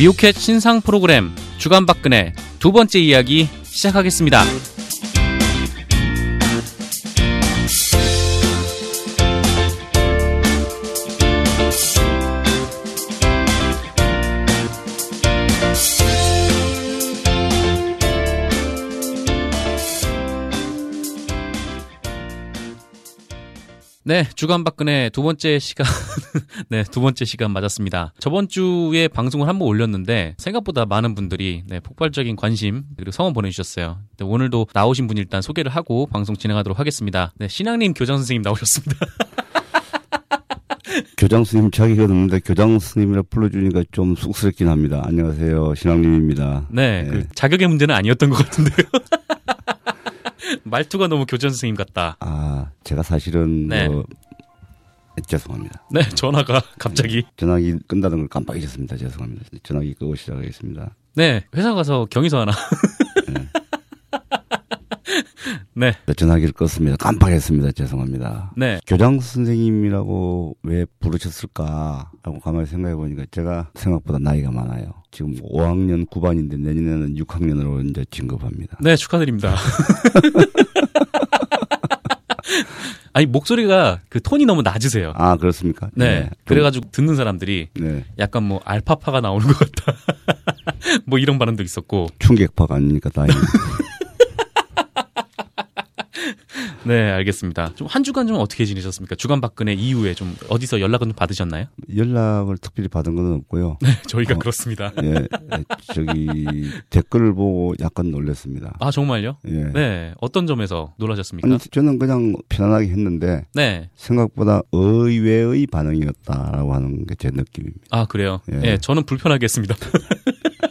미오캣 신상 프로그램 주간박근혜 두 번째 이야기 시작하겠습니다. 네, 주간 박근혜 두 번째 시간, 네, 두 번째 시간 맞았습니다. 저번 주에 방송을 한 번 올렸는데 생각보다 많은 분들이 네, 폭발적인 관심 그리고 성원 보내주셨어요. 네, 오늘도 나오신 분 일단 소개를 하고 방송 진행하도록 하겠습니다. 네, 신앙님 교장 선생님 나오셨습니다. 교장 스님 자기가 없는데 교장 스님이라 불러주니까 좀 쑥스럽긴 합니다. 안녕하세요, 신앙님입니다. 네, 그 자격의 문제는 아니었던 것 같은데요. 말투가 너무 교장 선생님 같다. 아, 제가 사실은 네. 뭐 죄송합니다. 네, 전화가 갑자기. 전화기 끈다는 걸 깜빡 잊었습니다. 죄송합니다. 전화기 끄고 시작하겠습니다. 네, 회사 가서 경위서 하나. 네, 전화기를 껐습니다. 깜빡했습니다. 죄송합니다. 네. 교장 선생님이라고 왜 부르셨을까 하고 가만히 생각해 보니까 제가 생각보다 나이가 많아요. 지금 5학년 9반인데 내년에는 6학년으로 이제 진급합니다. 네, 축하드립니다. 아니, 목소리가 그 톤이 너무 낮으세요. 아, 그렇습니까? 네. 좀- 그래가지고 듣는 사람들이 네. 약간 뭐 알파파가 나오는 것 같다. 뭐 이런 발언도 있었고. 충격파가 아니니까 다행입니 다. 네, 알겠습니다. 좀 한 주간 좀 어떻게 지내셨습니까? 주간 박근혜 이후에 좀 어디서 연락은 좀 받으셨나요? 연락을 특별히 받은 건 없고요. 네, 저희가 어. 그렇습니다. 예, 저기 댓글을 보고 약간 놀랐습니다. 아, 정말요? 예. 네, 어떤 점에서 놀라셨습니까? 아니, 저는 그냥 편안하게 했는데 네. 생각보다 의외의 반응이었다라고 하는 게 제 느낌입니다. 아, 그래요? 예. 예, 저는 불편하게 했습니다.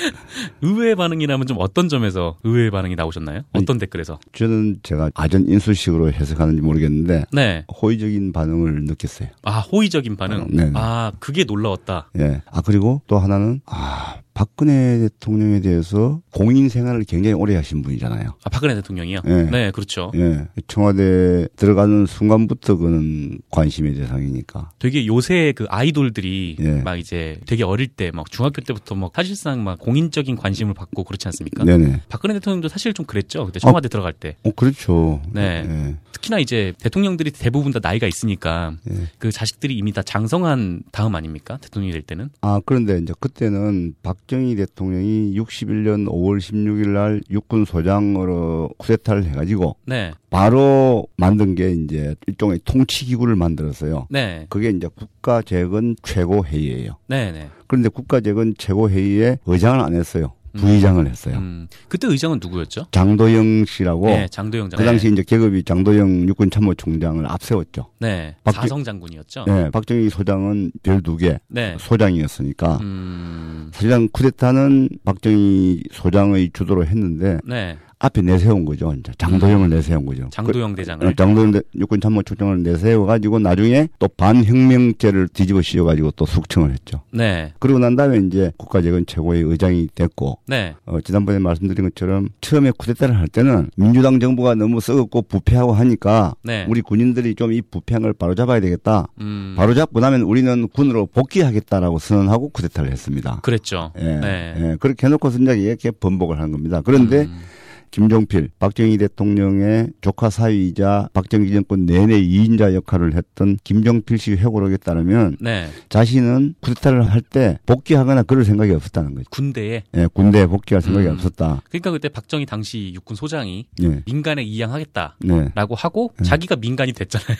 의외의 반응이라면 좀 어떤 점에서 의외의 반응이 나오셨나요? 어떤 댓글에서? 저는 제가 아전 인수식으로 해석하는지 모르겠는데 네. 호의적인 반응을 느꼈어요. 아, 호의적인 반응. 네. 아, 그게 놀라웠다. 예. 아 그리고 또 하나는 아 박근혜 대통령에 대해서 공인 생활을 굉장히 오래 하신 분이잖아요. 아, 박근혜 대통령이요? 예. 네, 그렇죠. 예. 청와대 들어가는 순간부터 그는 관심의 대상이니까. 되게 요새 그 아이돌들이 예. 막 이제 되게 어릴 때 막 중학교 때부터 막 사실상 막 공인적인 관심을 받고 그렇지 않습니까? 네네. 박근혜 대통령도 사실 좀 그랬죠. 그때 청와대 들어갈 때. 어, 그렇죠. 네. 예. 특히나 이제 대통령들이 대부분 다 나이가 있으니까 예. 그 자식들이 이미 다 장성한 다음 아닙니까? 대통령이 될 때는. 아, 그런데 이제 그때는 박정희 대통령이 61년 5월 16일 날 육군 소장으로 쿠데타를 해가지고 네. 바로 만든 게 이제 일종의 통치기구를 만들었어요. 네. 그게 이제 국가재건 최고회의예요. 네, 네. 그런데 국가재건 최고회의에 의장을 안 했어요. 부의장을 했어요. 음. 그때 의장은 누구였죠? 장도영 씨라고 네, 장도영 장. 그 당시 이제 계급이 장도영 육군 참모총장을 앞세웠죠. 네. 박정- 사성 장군이었죠. 네, 박정희 소장은 별 두 개 네. 소장이었으니까 음. 사실상 쿠데타는 박정희 소장의 주도로 했는데 네. 앞에 내세운 거죠. 이제 장도영을 내세운 거죠. 장도영 그, 대장을. 어, 장도영 대- 육군 참모 총장을 내세워 가지고 나중에 또 반혁명죄를 뒤집어 씌워 가지고 또 숙청을 했죠. 네. 그러고 난 다음에 이제 국가재건 최고의 의장이 됐고 네. 어, 지난번에 말씀드린 것처럼 처음에 쿠데타를 할 때는 민주당 정부가 너무 썩었고 부패하고 하니까 네. 우리 군인들이 좀 이 부패한 걸 바로잡아야 되겠다. 음. 바로잡고 나면 우리는 군으로 복귀하겠다라고 선언하고 쿠데타를 했습니다. 그랬죠. 예, 네. 예, 그렇게 해놓고서 이제 이렇게 번복을 하는 겁니다. 그런데 음. 김종필, 박정희 대통령의 조카 사위이자 박정희 정권 내내 2인자 역할을 했던 김종필 씨 회고록에 따르면 네. 자신은 쿠데타를 할 때 복귀하거나 그럴 생각이 없었다는 거죠. 군대에 예, 군대에 복귀할 생각이 음. 없었다. 그러니까 그때 박정희 당시 육군 소장이 예, 민간에 이양하겠다. 네. 라고 하고 자기가 민간이 됐잖아요.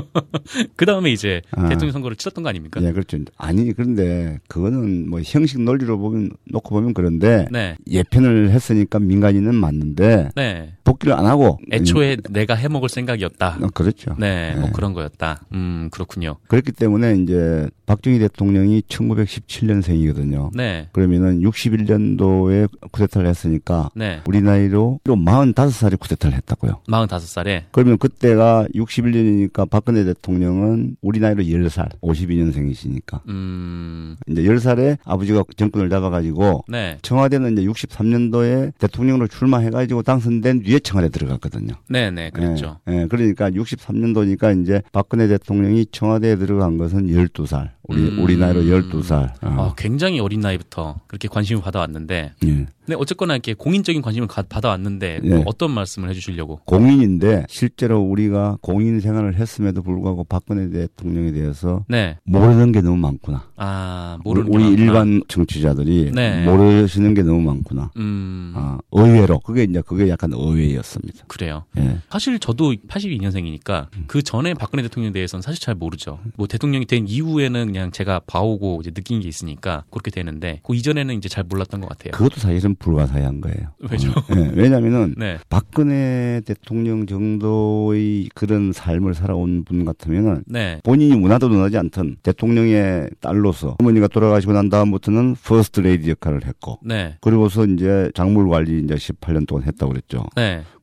그 다음에 이제 아. 대통령 선거를 치렀던 거 아닙니까? 예, 그렇죠. 아니, 그런데 그거는 뭐 형식 논리로 보면, 놓고 보면 그런데 네. 예편을 했으니까 민간인은 맞는 데 네. 복귀를 안 하고 애초에 내가 해 먹을 생각이었다. 음, 어, 그렇죠. 네, 뭐 네. 그런 거였다. 음, 그렇군요. 그렇기 때문에 이제 박정희 대통령이 1917년생이거든요. 네, 그러면은 61년도에 쿠데타를 했으니까 네. 우리 나이로 45살에 쿠데타를 했다고요. 45살에. 그러면 그때가 61년이니까 박근혜 대통령은 우리 나이로 10살, 52년생이시니까. 음, 이제 10살에 아버지가 정권을 잡아 가지고 네. 청와대는 이제 63년도에 대통령으로 출마해 해가지고 당선된 뒤에 청와대 들어갔거든요. 네네, 그랬죠. 예, 예, 그러니까 63년도니까 이제 박근혜 대통령이 청와대에 들어간 것은 12살. 우리, 음. 우리 나이로 12살. 아, 어. 굉장히 어린 나이부터 그렇게 관심을 받아왔는데, 예. 네, 어쨌거나 이렇게 공인적인 관심을 가- 받아왔는데, 또 네. 어떤 말씀을 해주시려고? 공인인데 실제로 우리가 공인 생활을 했음에도 불구하고 박근혜 대통령에 대해서 네, 모르는 게 너무 많구나. 아, 모르는 우리 게 많구나. 일반 정치자들이 네. 모르시는 게 너무 많구나. 음, 아, 의외로 그게 이제 그게 약간 의외였습니다. 그래요. 예. 사실 저도 82년생이니까 그 전에 박근혜 대통령에 대해서는 사실 잘 모르죠. 뭐 대통령이 된 이후에는 그냥 제가 봐오고 이제 느낀 게 있으니까 그렇게 되는데 그 이전에는 이제 잘 몰랐던 것 같아요. 그것도 사실은 불가사의한 거예요. 왜죠? 어, 예, 왜냐면은 네, 박근혜 대통령 정도의 그런 삶을 살아온 분 같으면은 네, 본인이 문화도 논하지 않던 대통령의 딸로서 어머니가 돌아가시고 난 다음부터는 퍼스트 레이디 역할을 했고 네, 그리고서 이제 작물 관리 이제 18년 동안 했다고 그랬죠.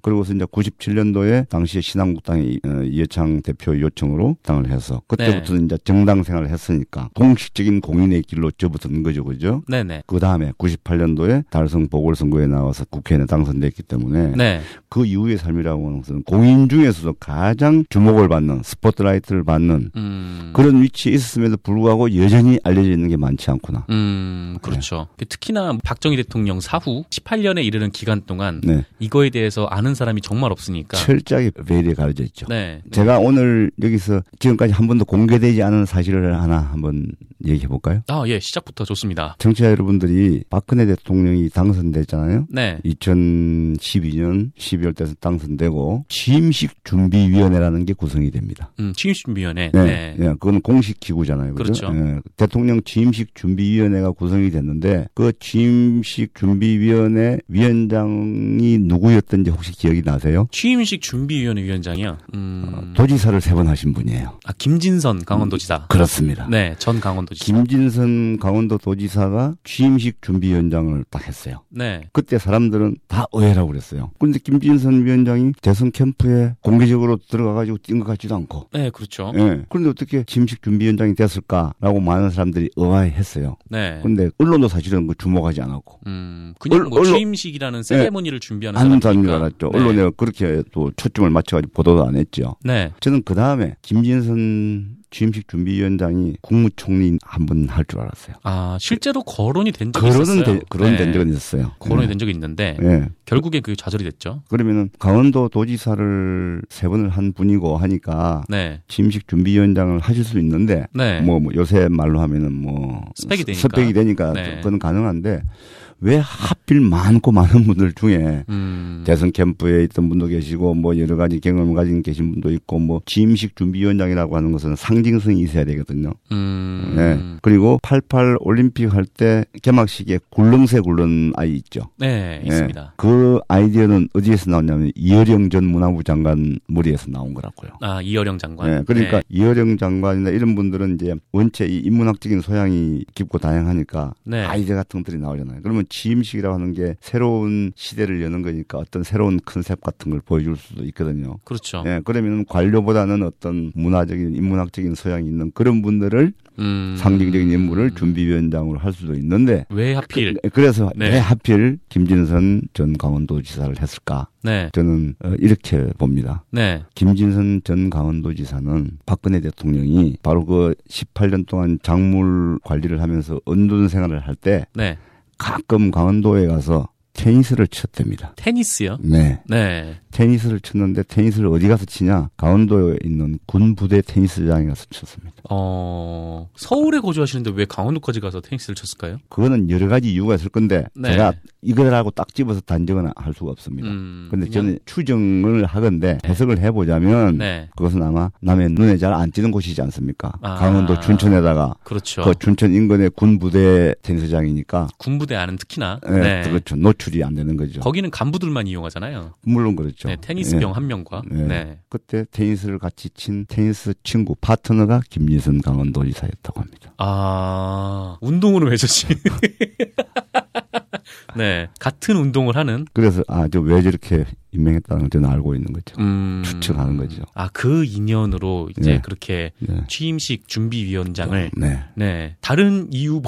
네, 그리고서 이제 97년도에 당시에 신한국당의 어, 이회창 대표 요청으로 당을 해서 그때부터는 이제 정당 생활을 했으니까 공식적인 공인의 길로 접어든 거죠, 그죠? 네, 네, 그 다음에 98년도에 달성 보궐선거에 나와서 국회에 당선됐기 때문에 네, 그 이후의 삶이라고 하는 것은 공인 중에서도 가장 주목을 받는 스포트라이트를 받는 음, 그런 위치에 있었음에도 불구하고 여전히 알려져 있는 게 많지 않구나. 음, 그렇죠. 특히나 박정희 대통령 사후 18년에 이르는 기간 동안 네. 이거에 대해서 아는 사람이 정말 없으니까. 철저하게 베일에 가려져 있죠. 네, 제가 오늘 여기서 지금까지 한 번도 공개되지 않은 사실을 하나 한번 얘기해 볼까요? 아, 예, 시작부터 좋습니다. 청취자 여러분들이 박근혜 대통령이 당선됐잖아요. 네, 2012년 12월 때서 당선되고 취임식 준비위원회라는 게 구성이 됩니다. 음, 취임준비위원회. 네, 네, 예, 그건 공식 기구잖아요. 그죠? 그렇죠. 예, 대통령 취임식 준비위원회가 구성이 됐는데 그 취임식 준비위원회 위원장이 누구였던지 혹시 기억이 나세요? 취임식 준비위원회 위원장이요. 음, 도지사를 세 번 하신 분이에요. 아, 김진선 강원도지사. 그렇습니다. 네, 전 강원도지사. 김진선 강원도 도지사가 취임식 준비위원장을 딱 했어요. 네, 그때 사람들은 다 오해라고 그랬어요. 근데 김진선 위원장이 대선 캠프에 공개적으로 들어가가지고 뛴 것 같지도 않고. 네, 그렇죠. 예. 그런데 어떻게 취임식 준비위원장이 됐을까라고 많은 사람들이 의아해했어요. 네. 근데 언론도 사실은 그 주목하지 않았고. 음, 그냥 얼- 뭐 취임식이라는 세레모니를 준비하는. 줄 알았죠. 네. 언론에 그렇게 또 초점을 맞춰가지고 보도도 안 했죠. 네. 저는 그 다음에 김진선 취임식 준비위원장이 국무총리 한 번 할 줄 알았어요. 아, 실제로 거론이 된 적이 있었어요. 된, 그런 네. 된 적은 있었어요. 거론이 예. 된 적이 있는데 예. 결국에 그게 좌절이 됐죠. 그러면은 강원도 도지사를 세 번을 한 분이고 하니까 네. 취임식 준비위원장을 하실 수 있는데 네. 뭐, 뭐 요새 말로 하면은 뭐 스펙이 되니까. 스펙이 되니까 네. 그건 가능한데 왜 하필 많고 많은 분들 중에 음. 대선 캠프에 있던 분도 계시고 뭐 여러 가지 경험을 가진 계신 분도 있고 뭐 취임식 준비위원장이라고 하는 것은 상징성이 있어야 되거든요. 음. 네. 그리고 88 올림픽 할 때 개막식에 굴렁쇠 굴른 아이 있죠. 네, 예. 있습니다. 그 아이디어는 어디에서 나왔냐면 이어령 전 문화부 장관 머리에서 나온 거라고요. 아, 이어령 장관. 네, 그러니까 이어령 장관이나 이런 분들은 이제 원체 이 인문학적인 소양이 깊고 다양하니까 네. 아이디어 같은 것들이 나오잖아요. 그러면 취임식이라고 하는 게 새로운 시대를 여는 거니까 어떤 새로운 컨셉 같은 걸 보여줄 수도 있거든요. 그렇죠. 예, 그러면 관료보다는 어떤 문화적인 인문학적인 소양이 있는 그런 분들을 음. 상징적인 인물을 준비위원장으로 할 수도 있는데 왜 하필? 그, 래서 네. 왜 하필 김진선 전 강원도지사를 했을까? 네. 저는 어, 이렇게 봅니다. 네. 김진선 전 강원도지사는 박근혜 대통령이 바로 그 18년 동안 작물 관리를 하면서 언돈 생활을 할때 네. 가끔 강원도에 가서 테니스를 쳤답니다. 테니스요? 네. 네. 테니스를 쳤는데 테니스를 어디 가서 치냐? 강원도에 있는 군 부대 테니스장에 가서 쳤습니다. 어, 서울에 거주하시는데 왜 강원도까지 가서 테니스를 쳤을까요? 그거는 여러 가지 이유가 있을 건데 네. 제가 이거라고 딱 집어서 단정은 할 수가 없습니다. 음. 근데 그냥- 저는 추정을 하건데 네. 해석을 해보자면 네. 그것은 아마 남의 눈에 잘 안 띄는 곳이지 않습니까? 아. 강원도 춘천에다가 그렇죠. 그 춘천 인근의 군 부대 테니스장이니까 군 부대 안은 특히나. 네, 그렇죠. 노출 이 안 되는 거죠. 거기는 간부들만 이용하잖아요. 물론 그렇죠. 네, 테니스병 예. 한 명과. 네. 네. 그때 테니스를 같이 친 테니스 친구 파트너가 김진선 강원도지사였다고 합니다. 아, 운동으로 해줬지. 네. 같은 운동을 하는. 그래서 아 저 왜 저렇게 임명했다는 걸 저는 알고 있는 거죠. 음. 추측하는 거죠. 아, 그 인연으로 이제 네. 그렇게 네. 취임식 준비위원장을. 네. 네. 다른 이유,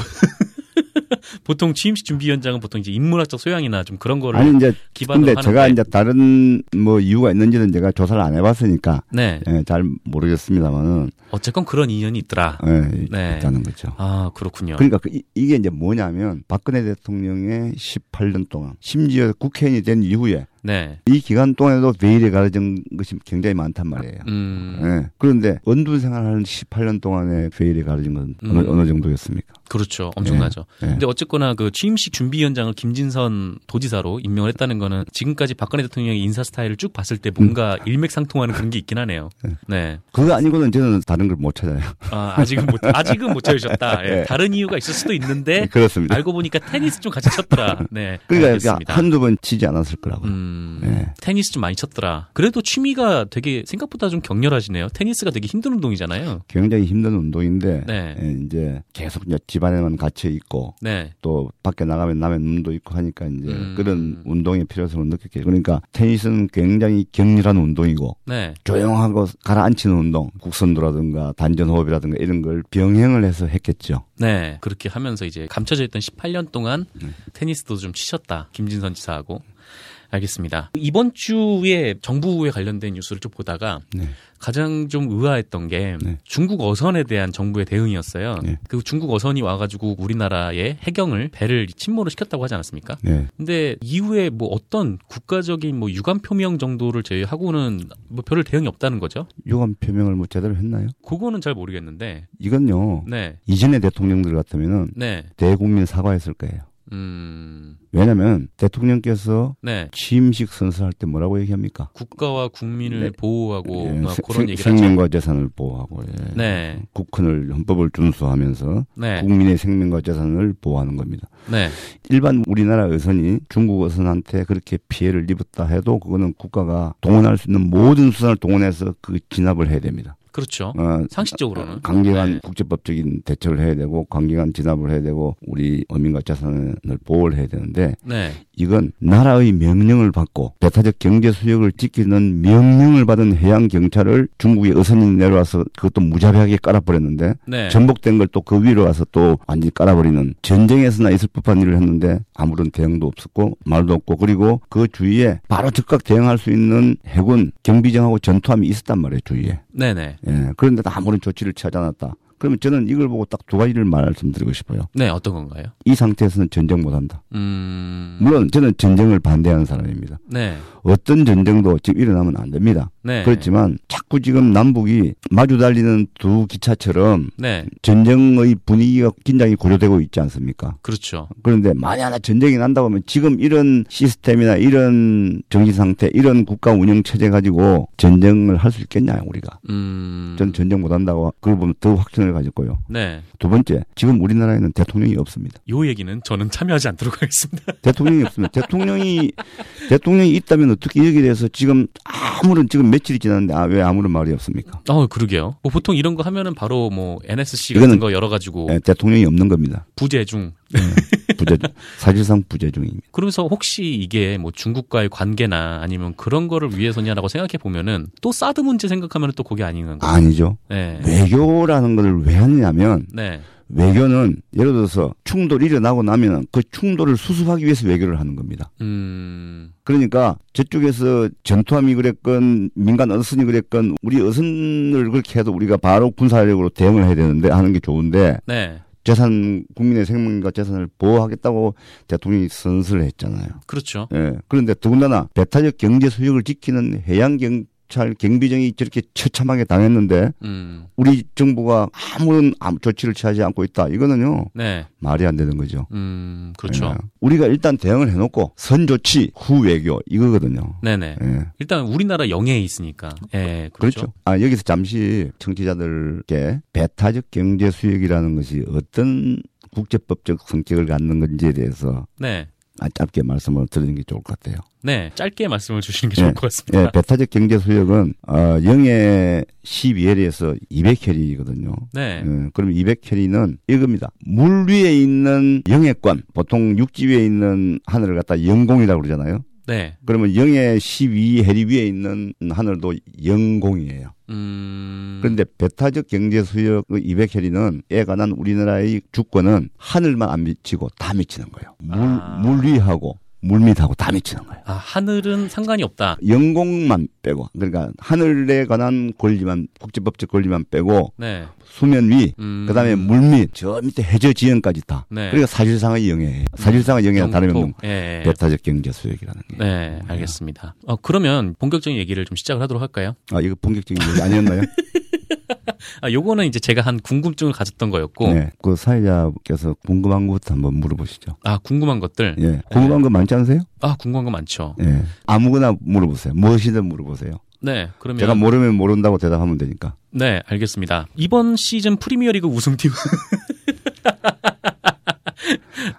보통 취임식 준비위원장은 보통 이제 인문학적 소양이나 좀 그런 거를 아니 이제 기반으로 근데 하는데 제가 이제 다른 뭐 이유가 있는지는 제가 조사를 안 해봤으니까 네 예, 잘 모르겠습니다만은 어쨌건 그런 인연이 있더라. 예, 네. 있다는 거죠. 아 그렇군요. 그러니까 그 이, 이게 이제 뭐냐면 박근혜 대통령의 18년 동안 심지어 국회의원이 된 이후에 네. 이 기간 동안에도 베일에 가려진 것이 굉장히 많단 말이에요. 음 예. 그런데 원둔 생활하는 18년 동안에 베일에 가려진 건 어느, 음. 어느 정도였습니까? 그렇죠. 엄청나죠. 예. 근데 어쨌거나 그 취임식 준비 위원장을 김진선 도지사로 임명을 했다는 거는 지금까지 박근혜 대통령의 인사 스타일을 쭉 봤을 때 뭔가 일맥상통하는 그런 게 있긴 하네요. 네. 그거 아니고는 저는 다른 걸 못 찾아요. 아, 아직은 못 아직은 못 찾으셨다. 예, 네. 다른 이유가 있을 수도 있는데 그렇습니다. 알고 보니까 테니스 좀 같이 쳤더라. 네. 그러니까 알겠습니다. 한두 번 치지 않았을 거라고. 음, 네. 테니스 좀 많이 쳤더라. 그래도 취미가 되게 생각보다 좀 격렬하시네요. 테니스가 되게 힘든 운동이잖아요. 굉장히 힘든 운동인데 네. 예, 이제 계속 집안에만 갇혀 있고 네. 또 밖에 나가면 남의 눈도 있고 하니까 이제 음. 그런 운동의 필요성을 느꼈겠죠. 그러니까 테니스는 굉장히 격렬한 운동이고 네. 조용하고 가라앉히는 운동, 국선도라든가 단전 호흡이라든가 이런 걸 병행을 해서 했겠죠. 네. 그렇게 하면서 이제 감춰져 있던 18년 동안 네. 테니스도 좀 치셨다. 김진선 지사하고. 알겠습니다. 이번 주에 정부에 관련된 뉴스를 좀 보다가 네. 가장 좀 의아했던 게 네. 중국 어선에 대한 정부의 대응이었어요. 네. 그 중국 어선이 와가지고 우리나라의 해경을 배를 침몰을 시켰다고 하지 않았습니까? 네. 근데 이후에 뭐 어떤 국가적인 뭐 유감 표명 정도를 제외하고는 뭐별 대응이 없다는 거죠. 유감 표명을 뭐 제대로 했나요? 그거는 잘 모르겠는데. 이건요. 네. 이전의 대통령들 같으면은 네. 대국민 사과했을 거예요. 음. 왜냐하면 대통령께서 네. 취임식 선서할 때 뭐라고 얘기합니까? 국가와 국민을 네. 보호하고 예, 뭐 세- 그런 생- 얘기를 하죠. 생명과 재산을 보호하고 예. 네. 국헌을 헌법을 준수하면서 네. 국민의 생명과 재산을 보호하는 겁니다. 네. 일반 우리나라 어선이 중국 어선한테 그렇게 피해를 입었다 해도 그거는 국가가 동원할 수 있는 모든 수단을 동원해서 그 진압을 해야 됩니다. 그렇죠. 어, 상식적으로는. 강경한 네. 국제법적인 대처를 해야 되고 강경한 진압을 해야 되고 우리 어민과 재산을 보호를 해야 되는데 네. 이건 나라의 명령을 받고 배타적 경제 수역을 지키는 명령을 받은 해양 경찰을 중국의 어선이 내려와서 그것도 무자비하게 깔아버렸는데 네. 전복된 걸 또 그 위로 와서 또 완전히 깔아버리는 전쟁에서나 있을 법한 일을 했는데 아무런 대응도 없었고 말도 없고 그리고 그 주위에 바로 즉각 대응할 수 있는 해군 경비정하고 전투함이 있었단 말이에요 주위에 네네. 예 그런데도 아무런 조치를 취하지 않았다 그러면 저는 이걸 보고 딱 두 가지를 말씀드리고 싶어요 네, 어떤 건가요? 이 상태에서는 전쟁 못 한다 음. 물론 저는 전쟁을 반대하는 사람입니다 네. 어떤 전쟁도 지금 일어나면 안 됩니다 네. 그렇지만 자꾸 지금 남북이 마주 달리는 두 기차처럼 네. 전쟁의 분위기가 긴장이 고조되고 있지 않습니까? 그렇죠. 그런데 만약 하나 전쟁이 난다고 하면 지금 이런 시스템이나 이런 정치 상태, 이런 국가 운영 체제 가지고 전쟁을 할 수 있겠냐 우리가? 음. 저는 전쟁 못 한다고 그걸 보면 더 확신을 가졌고요. 네. 두 번째, 지금 우리나라에는 대통령이 없습니다. 요 얘기는 저는 참여하지 않도록 하겠습니다. 대통령이 없습니다. 대통령이 대통령이 있다면 어떻게 여기에 대해서 지금 아무런 지금 며칠이 지났는데 아, 왜 아무런 말이 없습니까? 어, 그러게요. 뭐 보통 이런 거 하면은 바로 뭐 NSC 같은 거 열어 가지고 예, 대통령이 없는 겁니다. 부재 중. 부재 사실상 부재 중입니다. 그러면서 혹시 이게 뭐 중국과의 관계나 아니면 그런 거를 위해서냐라고 생각해 보면은 또 사드 문제 생각하면 또 그게 아닌 건가요? 아니죠. 네. 외교라는 것을 왜 하느냐면 네. 외교는 예를 들어서 충돌이 일어나고 나면 그 충돌을 수습하기 위해서 외교를 하는 겁니다. 음. 그러니까 저쪽에서 전투함이 그랬건 민간 어선이 그랬건 우리 어선을 그렇게 해도 우리가 바로 군사력으로 대응을 해야 되는데 하는 게 좋은데 네. 재산 국민의 생명과 재산을 보호하겠다고 대통령이 선서를 했잖아요. 그렇죠. 예. 그런데 더군다나 배타적 경제 수역을 지키는 해양 경 찰 경비정이 저렇게 처참하게 당했는데 음. 우리 정부가 아무런 아무 조치를 취하지 않고 있다. 이거는요 네. 말이 안 되는 거죠. 음. 그렇죠. 예. 우리가 일단 대응을 해놓고 선조치 후 외교 이거거든요. 네네. 예. 일단 우리나라 영해에 있으니까. 예. 그렇죠. 그렇죠. 아 여기서 잠시 청취자들께 배타적 경제 수역이라는 것이 어떤 국제법적 성격을 갖는 건지에 대해서 네. 아, 짧게 말씀을 드리는 게 좋을 것 같아요. 네. 짧게 말씀을 주시는 게 좋을 예. 것 같습니다. 예, 배타적 경제 수역은 어, 영해 12해리에서 200해리거든요. 네. 예, 그럼 200캐리는 이겁니다. 물 위에 있는 영해권, 보통 육지 위에 있는 하늘을 갖다 영공이라고 그러잖아요. 네. 그러면 영의 12 해리 위에 있는 하늘도 영공이에요. 음. 그런데 배타적 경제 수역 200해리는 에 관한 우리나라의 주권은 하늘만 안 미치고 다 미치는 거예요. 물, 아. 물 위하고 물 밑하고 다 미치는 거예요. 아, 하늘은 상관이 없다. 영공만 빼고 그러니까 하늘에 관한 권리만 국제법적 권리만 빼고 네. 수면 위 음. 그다음에 물밑 저 밑에 해저 지형까지 다 네. 그러니까 사실상의 영예예요. 사실상의 영예는 다름이 없는 영토. 예. 예. 배타적 경제 수역이라는 게. 네, 알겠습니다. 어, 그러면 본격적인 얘기를 좀 시작을 하도록 할까요? 아 이거 본격적인 얘기 아니었나요? 아, 요거는 이제 제가 한 궁금증을 가졌던 거였고, 네, 그 사회자께서 궁금한 것부터 한번 물어보시죠. 아, 궁금한 것들. 예, 궁금한 거 많지 않으세요? 아, 궁금한 거 많죠. 예, 아무거나 물어보세요. 무엇이든 물어보세요. 네, 그러면. 제가 모르면 모른다고 대답하면 되니까. 네, 알겠습니다. 이번 시즌 프리미어리그 우승팀.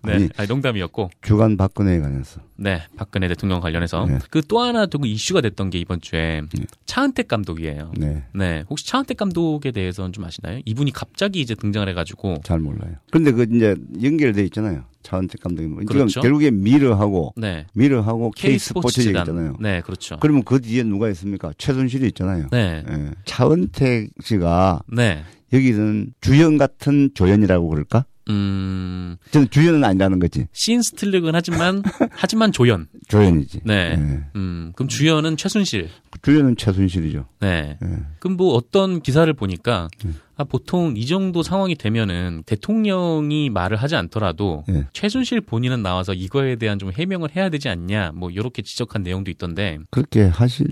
네, 아니. 아니, 농담이었고, 주간 박근혜에 관해서. 네, 박근혜 대통령 관련해서 네. 그또 하나 또 이슈가 됐던 게 이번 주에 네. 차은택 감독이에요. 네, 네, 혹시 차은택 감독에 대해서는 좀 아시나요? 이분이 갑자기 이제 등장을 해가지고, 잘 몰라요. 근데 그 이제 연결돼 있잖아요. 차은택 감독님. 지금 그렇죠. 결국에 미르하고 네, 미르하고 K K 스포츠 스포츠 재단. 얘기잖아요. 네, 그렇죠. 그러면 그 뒤에 누가 있습니까? 최순실이 있잖아요. 네, 예. 차은택 씨가 네, 여기는 주연 같은 조연이라고 그럴까? 음, 저는 주연은 아니라는 거지. 신 스틸력은 하지만 하지만 조연. 조연이지. 네. 예. 음, 그럼 주연은 최순실. 주연은 최순실이죠. 네. 예. 그럼 뭐 어떤 기사를 보니까 음. 아, 보통 이 정도 상황이 되면은 대통령이 말을 하지 않더라도 예. 최순실 본인은 나와서 이거에 대한 좀 해명을 해야 되지 않냐 뭐 이렇게 지적한 내용도 있던데 그렇게 하실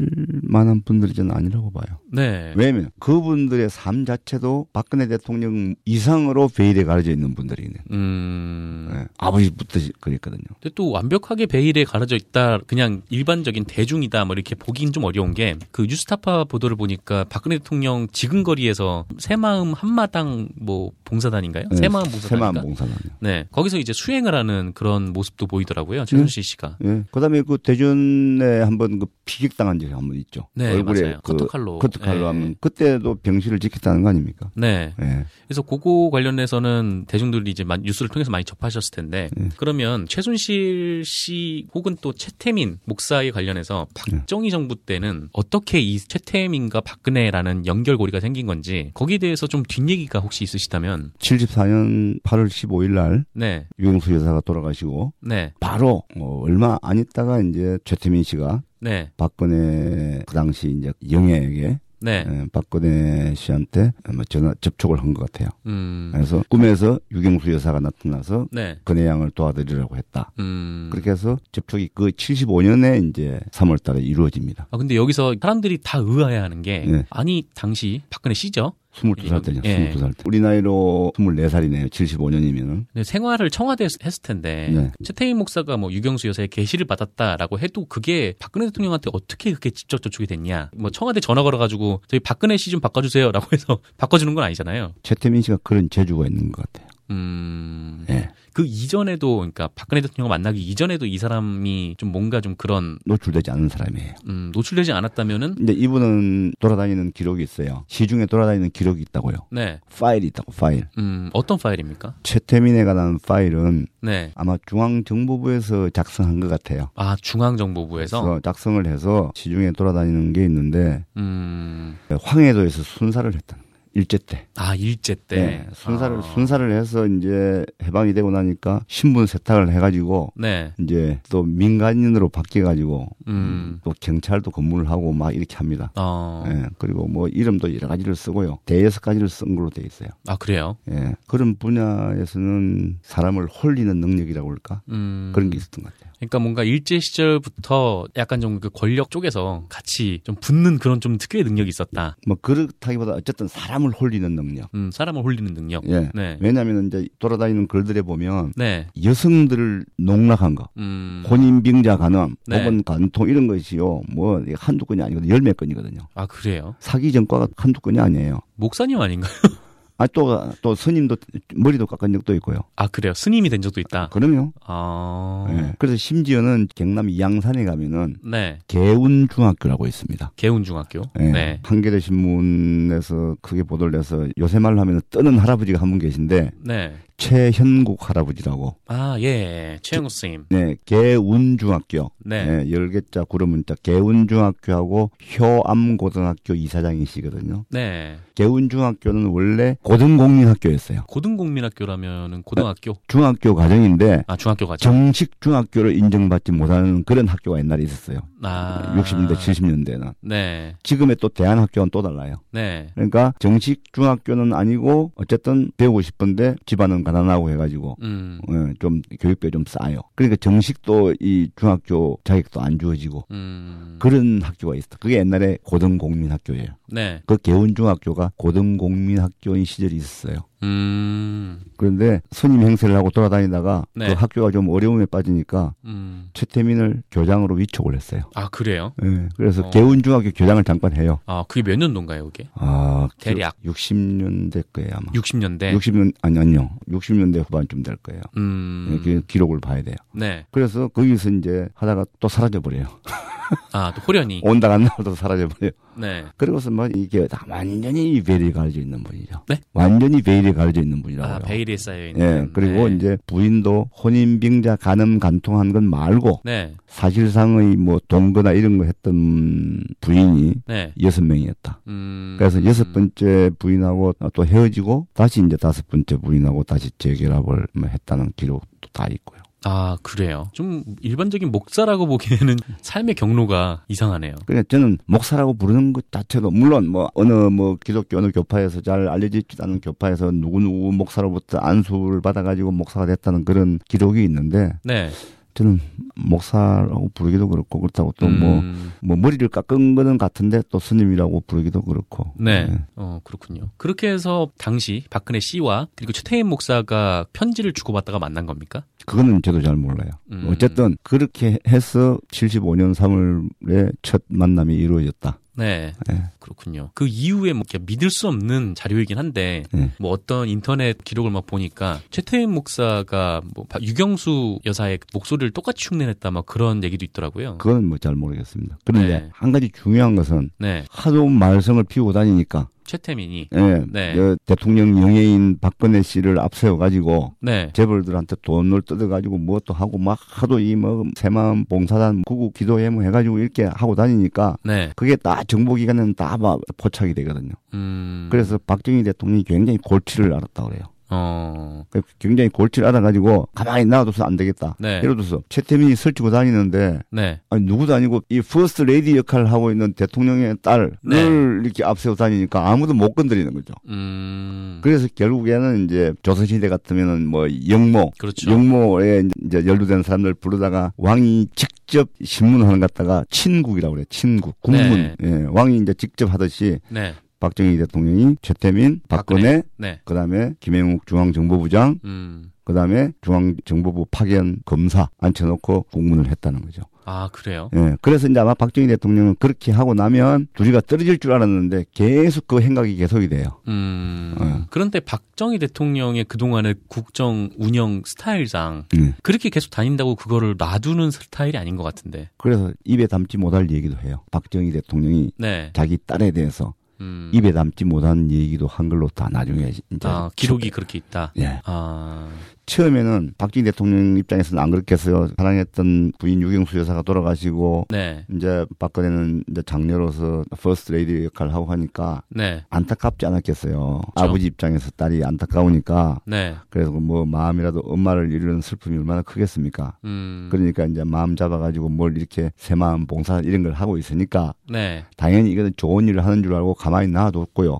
만한 분들이 저는 아니라고 봐요. 네. 왜냐면 그분들의 삶 자체도 박근혜 대통령 이상으로 베일에 가려져 있는 분들이네. 음. 예. 아버지부터 그랬거든요. 근데 또 완벽하게 베일에 가려져 있다 그냥 일반적인 대중이다 뭐 이렇게 보긴 좀 어려운 게 그 뉴스타파 보도를 보니까 박근혜 대통령 지근거리에서 새마음 한마당 뭐 봉사단인가요? 네, 새마음 봉사단인가? 새마음 봉사단이요. 네. 거기서 이제 수행을 하는 그런 모습도 보이더라고요. 최순실 씨가. 예. 그다음에 그 대전에 한번 그 피격당한 적이 한 번 있죠. 네, 얼굴에 맞아요. 그 커터칼로. 커터칼로 네. 하면 그때도 병실을 지켰다는 거 아닙니까? 네. 예. 그래서 그거 관련해서는 대중들이 이제 뉴스를 통해서 많이 접하셨을 텐데 네. 그러면 최순실 씨 혹은 또 최태민 목사에 관련해서 네. 박정희 정부 때는 어떻게 이 최태민과 박근혜라는 연결고리가 생긴 건지 거기에 대해서 좀 뒷얘기가 혹시 있으시다면 74년 8월 15일 날 네. 유경수 여사가 돌아가시고 네. 바로 어, 얼마 안 있다가 이제 최태민 씨가 네. 박근혜 그 당시 이제 영애에게 네. 예, 박근혜 씨한테 뭐 전화 접촉을 한 것 같아요. 음. 그래서 꿈에서 유경수 여사가 나타나서 네. 근혜 양을 도와드리라고 했다. 음. 그렇게 해서 접촉이 그 75년에 이제 3월 달에 이루어집니다. 아 근데 여기서 사람들이 다 의아해하는 게 네. 아니 당시 박근혜 씨죠. 22살 때죠. 예. 22살 때. 우리 나이로 24살이네요. 75년이면은. 근데 생활을 청와대에서 했을 텐데 네. 최태민 목사가 뭐 유경수 여사의 계시를 받았다라고 해도 그게 박근혜 대통령한테 어떻게 그렇게 직접 접촉이 됐냐? 뭐 청와대 전화 걸어가지고 저희 박근혜 씨 좀 바꿔주세요라고 해서 바꿔주는 건 아니잖아요. 최태민 씨가 그런 재주가 있는 것 같아요. 음. 예. 그 이전에도 그러니까 박근혜 대통령 만나기 이전에도 이 사람이 좀 뭔가 좀 그런 노출되지 않은 사람이에요. 음, 노출되지 않았다면은 근데 이분은 돌아다니는 기록이 있어요. 시중에 돌아다니는 기록이 있다고요. 네. 파일이 있다고, 파일. 음, 어떤 파일입니까? 최태민에 관한 파일은 네. 아마 중앙정보부에서 작성한 것 같아요. 아, 중앙정보부에서 작성을 해서 시중에 돌아다니는 게 있는데 음. 황해도에서 순사를 했다는 거예요. 일제 때. 아, 일제 때. 네, 순사를 아. 순사를 해서 이제 해방이 되고 나니까 신분 세탁을 해가지고 네. 이제 또 민간인으로 바뀌어가지고 음. 또 경찰도 근무를 하고 막 이렇게 합니다. 어. 예, 그리고 뭐 이름도 여러 가지를 쓰고요. 대여섯 가지를 쓴 걸로 돼 있어요. 아, 그래요? 예, 그런 분야에서는 사람을 홀리는 능력이라고 할까? 음. 그런 게 있었던 것 같아요. 그러니까 뭔가 일제 시절부터 약간 좀 그 권력 쪽에서 같이 좀 붙는 그런 좀 특유의 능력이 있었다. 뭐 그렇다기보다 어쨌든 사람을 홀리는 능력. 음, 사람을 홀리는 능력. 예. 네. 왜냐하면 이제 돌아다니는 글들에 보면 네. 여성들을 농락한 거, 음. 혼인빙자 간음, 네. 혹은 간통 이런 것이요. 뭐 한두 건이 아니거든요. 열몇 건이거든요. 아, 그래요? 사기 전과가 한두 건이 아니에요. 목사님 아닌가요? 아, 또, 또 스님도 머리도 깎은 적도 있고요. 아, 그래요? 스님이 된 적도 있다. 그럼요. 아. 예. 그래서 심지어는 경남 양산에 가면은 네. 개운중학교라고 있습니다. 개운중학교. 예. 네. 한겨레 신문에서 크게 보도를 해서 요새 말로 하면 뜨는 할아버지가 한 분 계신데 네. 최현국 할아버지라고. 아, 예. 최영우 선생님. 네, 개운중학교. 네. 네, 열개자 구름문자 개운중학교하고 효암고등학교 이사장이시거든요. 네. 개운중학교는 원래 고등공민학교였어요. 고등국민학교라면은 고등학교? 중학교 과정인데 아, 중학교 가죠. 정식 중학교를 인정받지 못하는 그런 학교가 옛날에 있었어요. 아. 60년대, 70년대는. 네. 지금의 또 대한학교는 또 달라요. 네. 그러니까 정식 중학교는 아니고 어쨌든 배우고 싶은데 집안은 가난하고 해가지고 음. 예, 좀 교육비 좀 싸요. 그러니까 정식도 이 중학교 자격도 안 주어지고 음. 그런 학교가 있어. 그게 옛날에 고등공민학교예요. 네. 그 개운중학교가 고등공민학교인 시절이 있었어요. 음. 그런데 스님 행세를 하고 돌아다니다가 네. 그 학교가 좀 어려움에 빠지니까 음. 최태민을 교장으로 위촉을 했어요. 아, 그래요? 예, 그래서 어. 개운중학교 교장을 잠깐 해요. 아, 그게 몇 년도인가요, 그게? 아, 대략. 60년대 거예요, 아마. 60년대. 60년, 아니, 아니요. 60년대 후반쯤 될 거예요. 음. 그 기록을 봐야 돼요. 네. 그래서 거기서 이제 하다가 또 사라져 버려요. 아, 또 호련이. 온다 갔나 또 사라져버려요. 네. 그리고서 뭐 이게 다 완전히 베일이 가려져 있는 분이죠. 네? 완전히 베일이 가려져 있는 분이라고요. 아, 베일에 쌓여 있는. 예, 그리고 네. 이제 부인도 혼인빙자 간음 간통한 건 말고 네. 사실상의 뭐 동거나 이런 거 했던 부인이 네. 여섯 명이었다. 음. 그래서 여섯 번째 부인하고 또 헤어지고 다시 이제 다섯 번째 부인하고 다시 재결합을 뭐 했다는 기록도 다 있고요. 아, 그래요. 좀 일반적인 목사라고 보기에는 삶의 경로가 이상하네요. 그러니까 저는 목사라고 부르는 것 자체도 물론 뭐 어느 뭐 기독교 어느 교파에서 잘 알려지지 않은 교파에서 누구 누구 목사로부터 안수를 받아가지고 목사가 됐다는 그런 기록이 있는데 네. 저는 목사라고 부르기도 그렇고 그렇다고 또뭐뭐 음, 머리를 깎은 거는 같은데 또 스님이라고 부르기도 그렇고 네. 네. 어, 그렇군요. 그렇게 해서 당시 박근혜 씨와 그리고 최태인 목사가 편지를 주고받다가 만난 겁니까? 그거는 저도 잘 몰라요. 음. 어쨌든 그렇게 해서 75년 3월에 첫 만남이 이루어졌다. 네. 네. 그렇군요. 그 이후에 뭐 믿을 수 없는 자료이긴 한데 네. 뭐 어떤 인터넷 기록을 막 보니까 최태인 목사가 뭐 바- 유경수 여사의 목소리를 똑같이 흉내냈다 막 그런 얘기도 있더라고요. 그건 뭐 잘 모르겠습니다. 그런데 네. 한 가지 중요한 것은 네. 하도 말썽을 피우고 다니니까 최태민이 예, 네. 저 대통령 영예인 박근혜 씨를 앞세워 가지고 네. 재벌들한테 돈을 뜯어 가지고 뭐또 하고 막 하도 이 뭐 새마음 봉사단 구국 기도회 뭐 해가지고 이렇게 하고 다니니까 네. 그게 다 정보기관은 다 막 포착이 되거든요. 음. 그래서 박정희 대통령이 굉장히 골치를 앓았다 그래요. 어. 그 굉장히 골치를 앓아가지고 가만히 놔둬서 안 되겠다. 네. 예를 들어서 최태민이 설치고 다니는데 네. 아니 누구도 아니고 이 퍼스트 레이디 역할을 하고 있는 대통령의 딸을 네. 이렇게 앞세워 다니니까 아무도 못 건드리는 거죠. 음. 그래서 결국에는 이제 조선시대 같으면은 뭐 역모, 그렇죠. 역모에 이제 연루된 사람들 부르다가 왕이 직접 신문하는 것 갖다가 친국이라고 그래요. 친국, 국문. 네. 예, 왕이 이제 직접 하듯이 네. 박정희 대통령이 최태민, 박근혜, 네. 그다음에 김영욱 중앙정보부장, 음. 그다음에 중앙정보부 파견 검사 앉혀놓고 공문을 했다는 거죠. 아, 그래요? 예. 그래서 이제 아마 박정희 대통령은 그렇게 하고 나면 둘이가 떨어질 줄 알았는데 계속 그 행각이 계속이 돼요. 음. 어. 그런데 박정희 대통령의 그동안의 국정 운영 스타일상 예. 그렇게 계속 다닌다고 그거를 놔두는 스타일이 아닌 것 같은데. 그래서 입에 담지 못할 얘기도 해요. 박정희 대통령이 네. 자기 딸에 대해서 음. 입에 담지 못한 얘기도 한글로 다 나중에 이제 아, 기록이 그렇게 있다. 예. 아. 처음에는 박정희 대통령 입장에서는 안 그렇게 해서요. 사랑했던 부인 육영수 여사가 돌아가시고 네. 이제 박근혜는 이제 장녀로서 퍼스트 레이디 역할을 하고 하니까 네. 안타깝지 않았겠어요. 아버지 입장에서 딸이 안타까우니까 네. 그래서 뭐 마음이라도 엄마를 잃는 슬픔이 얼마나 크겠습니까? 음. 그러니까 이제 마음 잡아가지고 뭘 이렇게 새마음 봉사 이런 걸 하고 있으니까 네. 당연히 이거는 좋은 일을 하는 줄 알고 가만히 놔뒀고요.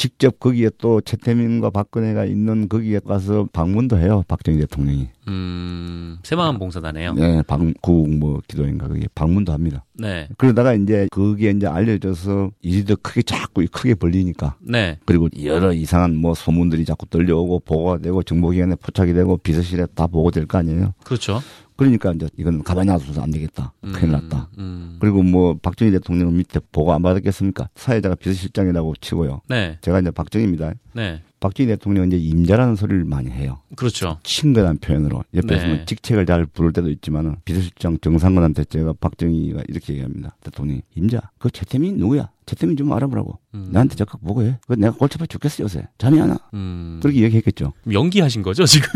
네. 직접 거기에 또 최태민과 박근혜가 있는 거기에 가서 방문도 해요. 박정희 대통령이. 음. 새마음 봉사단에요. 네, 방, 구국 뭐 기도인가 거기 방문도 합니다. 네. 그러다가 이제 거기에 이제 알려져서 일이 더 크게 자꾸 크게 벌리니까 네. 그리고 여러 이상한 뭐 소문들이 자꾸 들려오고 보고가 되고 정보기관에 포착이 되고 비서실에 다 보고될 거 아니에요. 그렇죠. 그러니까 이제 이건 가만히 놔둬서 안 되겠다. 큰일 났다. 음. 그리고 뭐 박정희 대통령 밑에 보고 안 받았겠습니까? 사회자가 비서실장이라고 치고요. 네, 제가 이제 박정희입니다. 네, 박정희 대통령 이제 임자라는 소리를 많이 해요. 그렇죠. 친근한 표현으로 옆에서 네. 는 직책을 잘 부를 때도 있지만은 비서실장 정상근한테 제가 박정희가 이렇게 얘기합니다. 대통령이 임자 그 최태민 누구야? 최태민 좀 알아보라고. 음. 나한테 적극 보고 해. 그 내가 골치 아파 죽겠어 요새. 잠이 안 와. 음. 그렇게 얘기했겠죠. 연기하신 거죠 지금?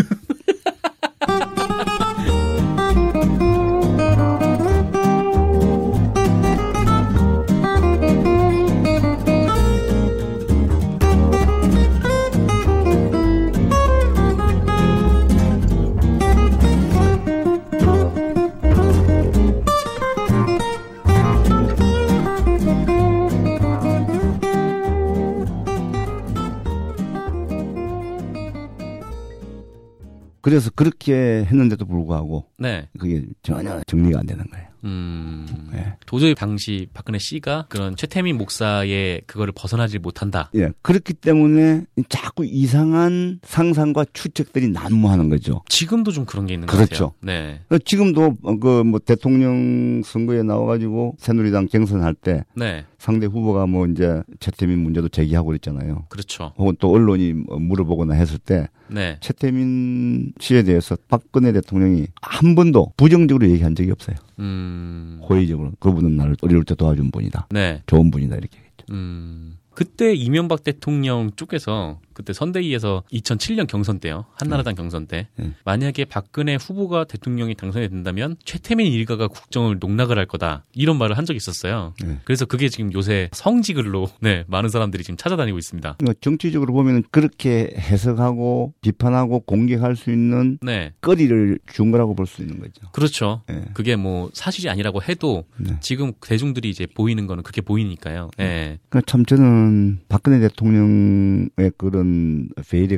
그래서 그렇게 했는데도 불구하고 네. 그게 전혀 정리가 안 되는 거예요. 음. 예. 도저히 당시 박근혜 씨가 그런 최태민 목사의 그거를 벗어나지 못한다. 예. 그렇기 때문에 자꾸 이상한 상상과 추측들이 난무하는 거죠. 지금도 좀 그런 게 있는 것 그렇죠. 네. 지금도 그 뭐 대통령 선거에 나와가지고 새누리당 경선할 때 네. 상대 후보가 뭐 이제 최태민 문제도 제기하고 그랬잖아요. 그렇죠. 혹은 또 언론이 뭐 물어보거나 했을 때 네. 최태민 씨에 대해서 박근혜 대통령이 한 번도 부정적으로 얘기한 적이 없어요. 음. 호의적으로 그분은 나를 어려울 때 도와준 분이다. 네. 좋은 분이다 이렇게 얘기했죠. 음. 그때 이명박 대통령 쪽에서 그때 선대위에서 2007년 경선 때요. 한나라당 경선 때 네. 만약에 박근혜 후보가 대통령이 당선이 된다면 최태민 일가가 국정을 농락을 할 거다. 이런 말을 한 적이 있었어요. 네. 그래서 그게 지금 요새 성지글로 네, 많은 사람들이 지금 찾아다니고 있습니다. 그러니까 정치적으로 보면은 그렇게 해석하고 비판하고 공격할 수 있는 네. 거리를 준 거라고 볼 수 있는 거죠. 그렇죠. 예. 그게 뭐 사실이 아니라고 해도 네. 지금 대중들이 이제 보이는 거는 그게 보이니까요. 네. 그러니까 참 저는 박근혜 대통령의 그런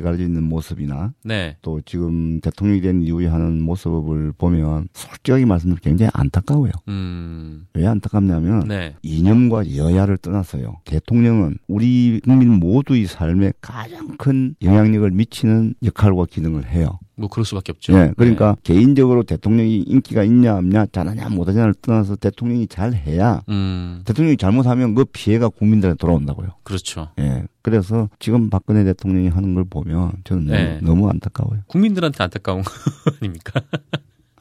가려져 있는 모습이나 네. 또 지금 대통령이 된 이후에 하는 모습을 보면 솔직하게 말씀드리면 굉장히 안타까워요. 음. 왜 안타깝냐면 네. 이념과 여야를 떠나서요. 대통령은 우리 국민 모두의 삶에 가장 큰 영향력을 미치는 역할과 기능을 해요. 뭐 그럴 수밖에 없죠. 예, 그러니까 개인적으로 대통령이 인기가 있냐 없냐 잘하냐 못하냐를 떠나서 대통령이 잘해야 네. 음. 대통령이 잘못하면 그 피해가 국민들한테 돌아온다고요. 그렇죠. 예, 그래서 지금 박근혜 대통령이 하는 걸 보면 저는 너무, 네. 너무 안타까워요. 국민들한테 안타까운 거 아닙니까?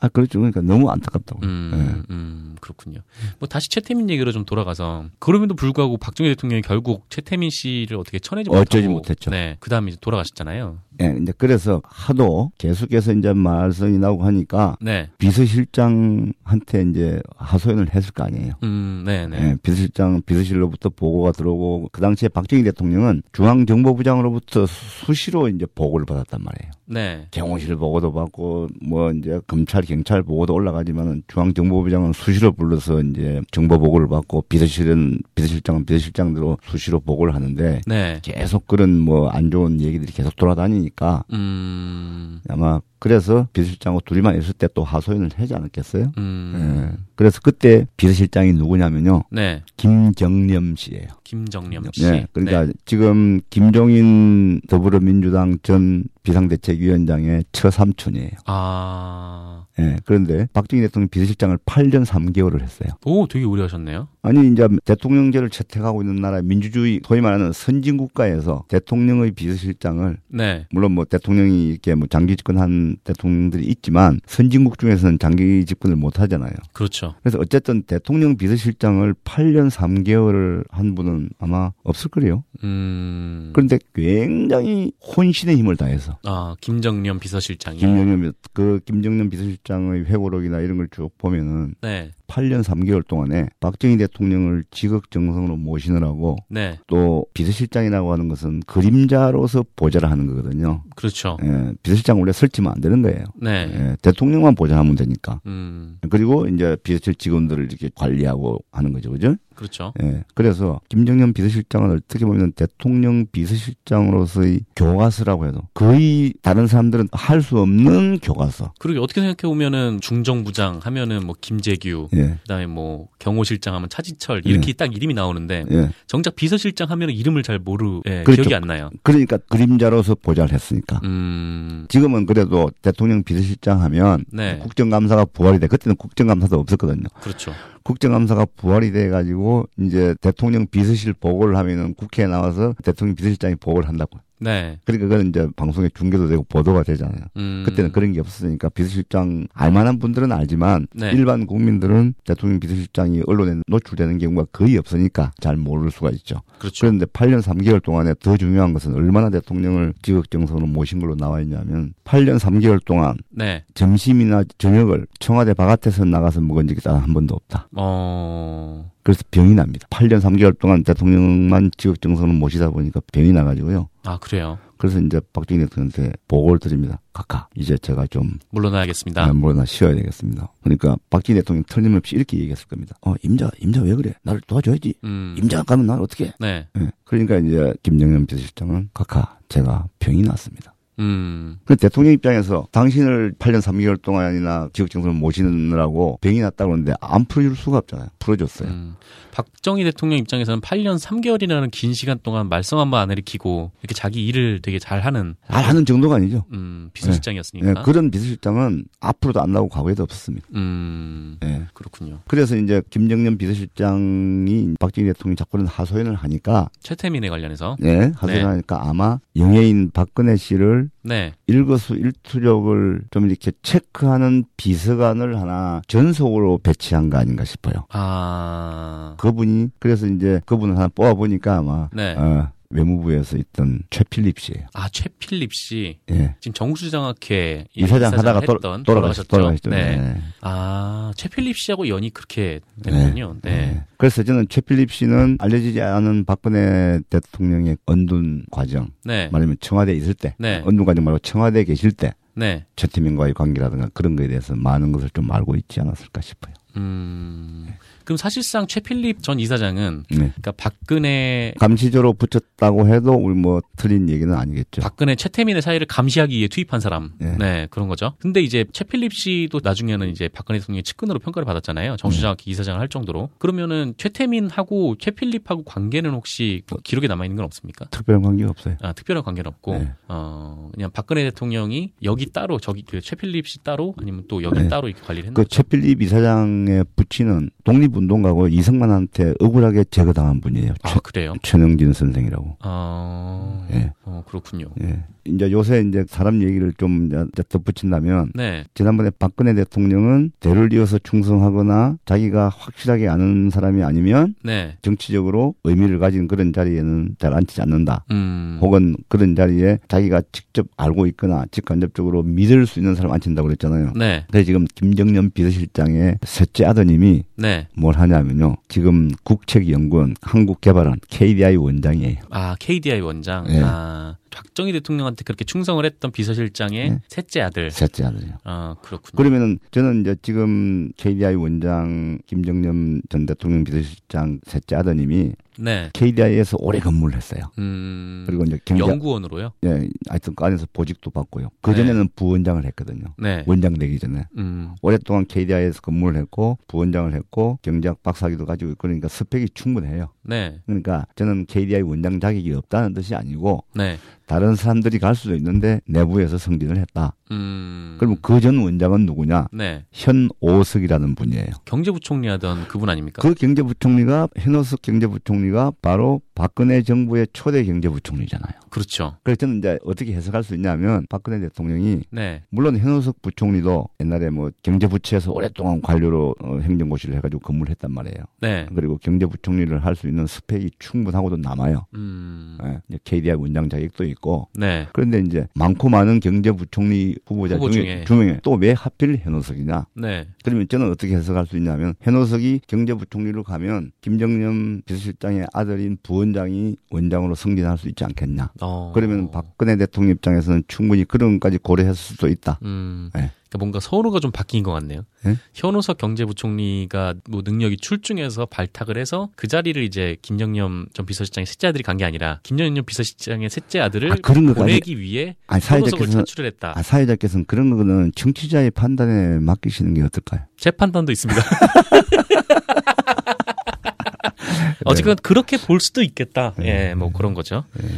아, 그렇죠. 그러니까 너무 안타깝다고요. 음, 예. 음, 그렇군요. 뭐 다시 최태민 얘기로 좀 돌아가서 그럼에도 불구하고 박정희 대통령이 결국 최태민 씨를 어떻게 쳐내지 못하고 어쩌지 못했죠. 네, 그다음에 이제 돌아가셨잖아요. 예, 이제 그래서 하도 계속해서 이제 말썽이 나오고 하니까 네, 비서실장한테 이제 하소연을 했을 거 아니에요. 음, 네, 네, 예, 비서실장 비서실로부터 보고가 들어오고 그 당시에 박정희 대통령은 중앙정보부장으로부터 수시로 이제 보고를 받았단 말이에요. 네, 경호실 보고도 받고 뭐 이제 검찰 경찰 보고도 올라가지만은 중앙정보부장은 수시로 불러서 이제 정보 보고를 받고 비서실은 비서실장은 비서실장대로 수시로 보고를 하는데 네, 계속 그런 뭐 안 좋은 얘기들이 계속 돌아다니니까 음, 아마 그래서 비서실장하고 둘이만 있을 때 또 하소연을 하지 않았겠어요? 음, 예. 그래서 그때 비서실장이 누구냐면요. 네, 김정념 씨예요. 김정념 씨. 네. 그러니까 네. 지금 김종인 더불어민주당 전 비상대책위원장의 처삼촌이에요. 아, 예. 그런데 박정희 대통령 비서실장을 8년 3개월을 했어요. 오, 되게 오래 하셨네요. 아니 이제 대통령제를 채택하고 있는 나라 민주주의 소위 말하는 선진 국가에서 대통령의 비서실장을 네, 물론 뭐 대통령이 이렇게 뭐 장기 집권한 대통령들이 있지만 선진국 중에서는 장기 집권을 못 하잖아요. 그렇죠. 그래서 어쨌든 대통령 비서실장을 8년 3개월을 한 분은 아마 없을 거래요. 음, 그런데 굉장히 혼신의 힘을 다해서 아, 김정념 비서실장이. 김정년 그 김정년 비서실장의 회고록이나 이런 걸 쭉 보면은 네, 8년 3개월 동안에 박정희 대통령 을 지극정성으로 모시느라고 네, 또 비서실장이라고 하는 것은 그림자로서 보좌를 하는 거거든요. 그렇죠. 예, 비서실장 원래 설치면 안 되는 거예요. 네, 예, 대통령만 보좌하면 되니까. 음, 그리고 이제 비서실 직원들을 이렇게 관리하고 하는 거죠, 그죠? 그렇죠. 예. 그래서 김정년 비서실장은 어떻게 보면 대통령 비서실장으로서의 교과서라고 해도 거의 다른 사람들은 할 수 없는 교과서. 그리고 어떻게 생각해 보면은 중정부장 하면은 뭐 김재규, 예. 그다음에 뭐 경호실장 하면 차지 차지철 이렇게 딱 이름이 나오는데 예. 정작 비서실장 하면 이름을 잘 모르 예, 그렇죠. 기억이 안 나요. 그러니까 그림자로서 보좌를 했으니까. 음. 지금은 그래도 대통령 비서실장 하면 네. 국정감사가 부활이 돼. 그때는 국정감사도 없었거든요. 그렇죠. 국정감사가 부활이 돼가지고 이제 대통령 비서실 보고를 하면은 국회에 나와서 대통령 비서실장이 보고를 한다고. 네. 그러니까 그건 이제 방송에 중계도 되고 보도가 되잖아요. 음. 그때는 그런 게 없었으니까 비서실장 알만한 분들은 알지만 네. 일반 국민들은 대통령 비서실장이 언론에 노출되는 경우가 거의 없으니까 잘 모를 수가 있죠. 그렇죠. 그런데 8년 3개월 동안에 더 중요한 것은 얼마나 대통령을 지극정성으로 모신 걸로 나와 있냐면 8년 3개월 동안 네. 점심이나 저녁을 청와대 바깥에서 나가서 먹은 적이 단한 번도 없다. 어. 그래서 병이 납니다. 8년 3개월 동안 대통령만 지극정성으로 모시다 보니까 병이 나가지고요. 아, 그래요. 그래서 이제 박정희 대통령한테 보고를 드립니다. 카카, 이제 제가 좀 물러나야겠습니다. 아, 뭐나 쉬어야 되겠습니다. 그러니까 박정희 대통령 틀림없이 이렇게 얘기했을 겁니다. 어, 임자, 임자 왜 그래? 나를 도와줘야지. 음. 임자 가면 난 어떻게? 해? 네. 예. 그러니까 이제 김정년 비서실장은 카카, 제가 병이 났습니다. 음. 그 대통령 입장에서 당신을 8년 3개월 동안이나 지역정선을 모시느라고 병이 났다고 하는데 안 풀어줄 수가 없잖아요. 풀어줬어요. 음. 박정희 대통령 입장에서는 8년 3개월이라는 긴 시간 동안 말썽 한 번 안 일으키고 이렇게 자기 일을 되게 잘하는 잘하는 정도가 아니죠. 음, 예, 비서실장이었으니까. 그런 비서실장은 앞으로도 안 나오고 과거에도 없었습니다. 음. 예. 그렇군요. 그래서 이제 김정년 비서실장이 박정희 대통령 자꾸 는 하소연을 하니까 최태민에 관련해서 네, 하소연을 네. 하니까 아마 영예인 박근혜 씨를 네. 일거수일투족을 좀 이렇게 체크하는 비서관을 하나 전속으로 배치한 거 아닌가 싶어요. 아. 그분이 그래서 이제 그분을 하나 뽑아 보니까 아마 네. 어, 외무부에서 있던 최필립 씨예요. 아, 최필립 씨. 예. 지금 정수장학회 이사장 하다가 돌, 했던 돌아가셨, 돌아가셨죠. 돌아가셨죠. 네. 네. 아, 최필립 씨하고 연이 그렇게 되는군요. 네. 네. 그래서 저는 최필립 씨는 알려지지 않은 박근혜 대통령의 언둔 과정, 네. 말하면 청와대에 있을 때, 네. 언둔 과정 말고 청와대에 계실 때 네. 최태민과의 관계라든가 그런 거에 대해서 많은 것을 좀 알고 있지 않았을까 싶어요. 음. 그럼 사실상 최필립 전 이사장은 네. 그러니까 박근혜 감시조로 붙였다고 해도 우리 뭐 틀린 얘기는 아니겠죠. 박근혜 최태민의 사이를 감시하기 위해 투입한 사람. 네. 네. 그런 거죠. 근데 이제 최필립 씨도 나중에는 이제 박근혜 대통령의 측근으로 평가를 받았잖아요. 정수장학회 이사장을 할 정도로. 그러면은 최태민하고 최필립하고 관계는 혹시 뭐 기록에 남아 있는 건 없습니까? 특별한 관계가 없어요. 아, 특별한 관계는 없고, 네. 어, 그냥 박근혜 대통령이 여기 따로, 저기, 그 최필립 씨 따로, 아니면 또 여기 네. 따로 이렇게 관리를 했나? 그 최필립 이사장의 부친은 독립 운동가고 이승만한테 억울하게 제거당한 분이에요. 아, 최, 그래요? 최능진 선생이라고. 어, 예. 어, 그렇군요. 예. 이제 요새 이제 사람 얘기를 좀 이제 덧붙인다면 네. 지난번에 박근혜 대통령은 대를 이어서 충성하거나 자기가 확실하게 아는 사람이 아니면 네. 정치적으로 의미를 가진 그런 자리에는 잘 앉히지 않는다. 음. 혹은 그런 자리에 자기가 직접 알고 있거나 직간접적으로 믿을 수 있는 사람 앉힌다고 그랬잖아요. 네. 근데 지금 김정년 비서실장의 셋째 아드님이 네. 뭘 하냐면요. 지금 국책연구원 한국개발원 KDI 원장이에요. 아, KDI 원장. 네. 아, 박정희 대통령한테 그렇게 충성을 했던 비서실장의 네. 셋째 아들. 셋째 아들이요. 아, 그렇군요. 그러면은 저는 이제 지금 KDI 원장 김정년 전 대통령 비서실장 셋째 아드님이 네. KDI에서 오래 근무를 했어요. 음. 그리고 이제 경제 연구원으로요? 예, 하여튼 그 안에서 보직도 받고요. 그 전에는 부원장을 했거든요. 네. 원장 되기 전에 음. 오랫동안 KDI에서 근무를 했고 부원장을 했고 경제학 박사기도 가지고 있고 그러니까 스펙이 충분해요. 네. 그러니까 저는 KDI 원장 자격이 없다는 뜻이 아니고 네. 다른 사람들이 갈 수도 있는데 내부에서 승진을 했다. 음. 그러면 그전 원장은 누구냐? 네. 현오석이라는 분이에요. 경제부총리 하던 그분 아닙니까? 그 경제부총리가 현오석 경제부총리가 바로 박근혜 정부의 초대 경제부총리잖아요. 그렇죠. 그래서 저는 이제 어떻게 해석할 수 있냐면 박근혜 대통령이 네. 물론 현오석 부총리도 옛날에 뭐 경제부처에서 오랫동안 관료로 어, 행정고시를 해가지고 근무를 했단 말이에요. 네. 그리고 경제부총리를 할 수 있는 스펙이 충분하고도 남아요. 음. 예, 이제 KDI 원장 자격도 있고 네. 그런데 이제 많고 많은 경제부총리 후보자 후보 중에, 중에. 또 왜 하필 현오석이냐? 네. 그러면 저는 어떻게 해석할 수 있냐면 현오석이 경제부총리로 가면 김정년 비서실장의 아들인 부원장이 원장으로 승진할 수 있지 않겠냐? 어. 그러면 박근혜 대통령 입장에서는 충분히 그런 것까지 고려했을 수도 있다. 음. 네. 그러니까 뭔가 선호가 좀 바뀐 것 같네요. 네? 현우석 경제부총리가 뭐 능력이 출중해서 발탁을 해서 그 자리를 이제 김정년 전 비서실장의 셋째 아들이 간 게 아니라 김정년 비서실장의 셋째 아들을 아, 그런 보내기 위해 아니 사회자께서는 차출을 했다. 아, 사회자께서는 그런 거는 청취자의 판단에 맡기시는 게 어떨까요? 제 판단도 있습니다. 어쨌든 그렇게 볼 수도 있겠다. 네. 예, 뭐 그런 거죠. 네.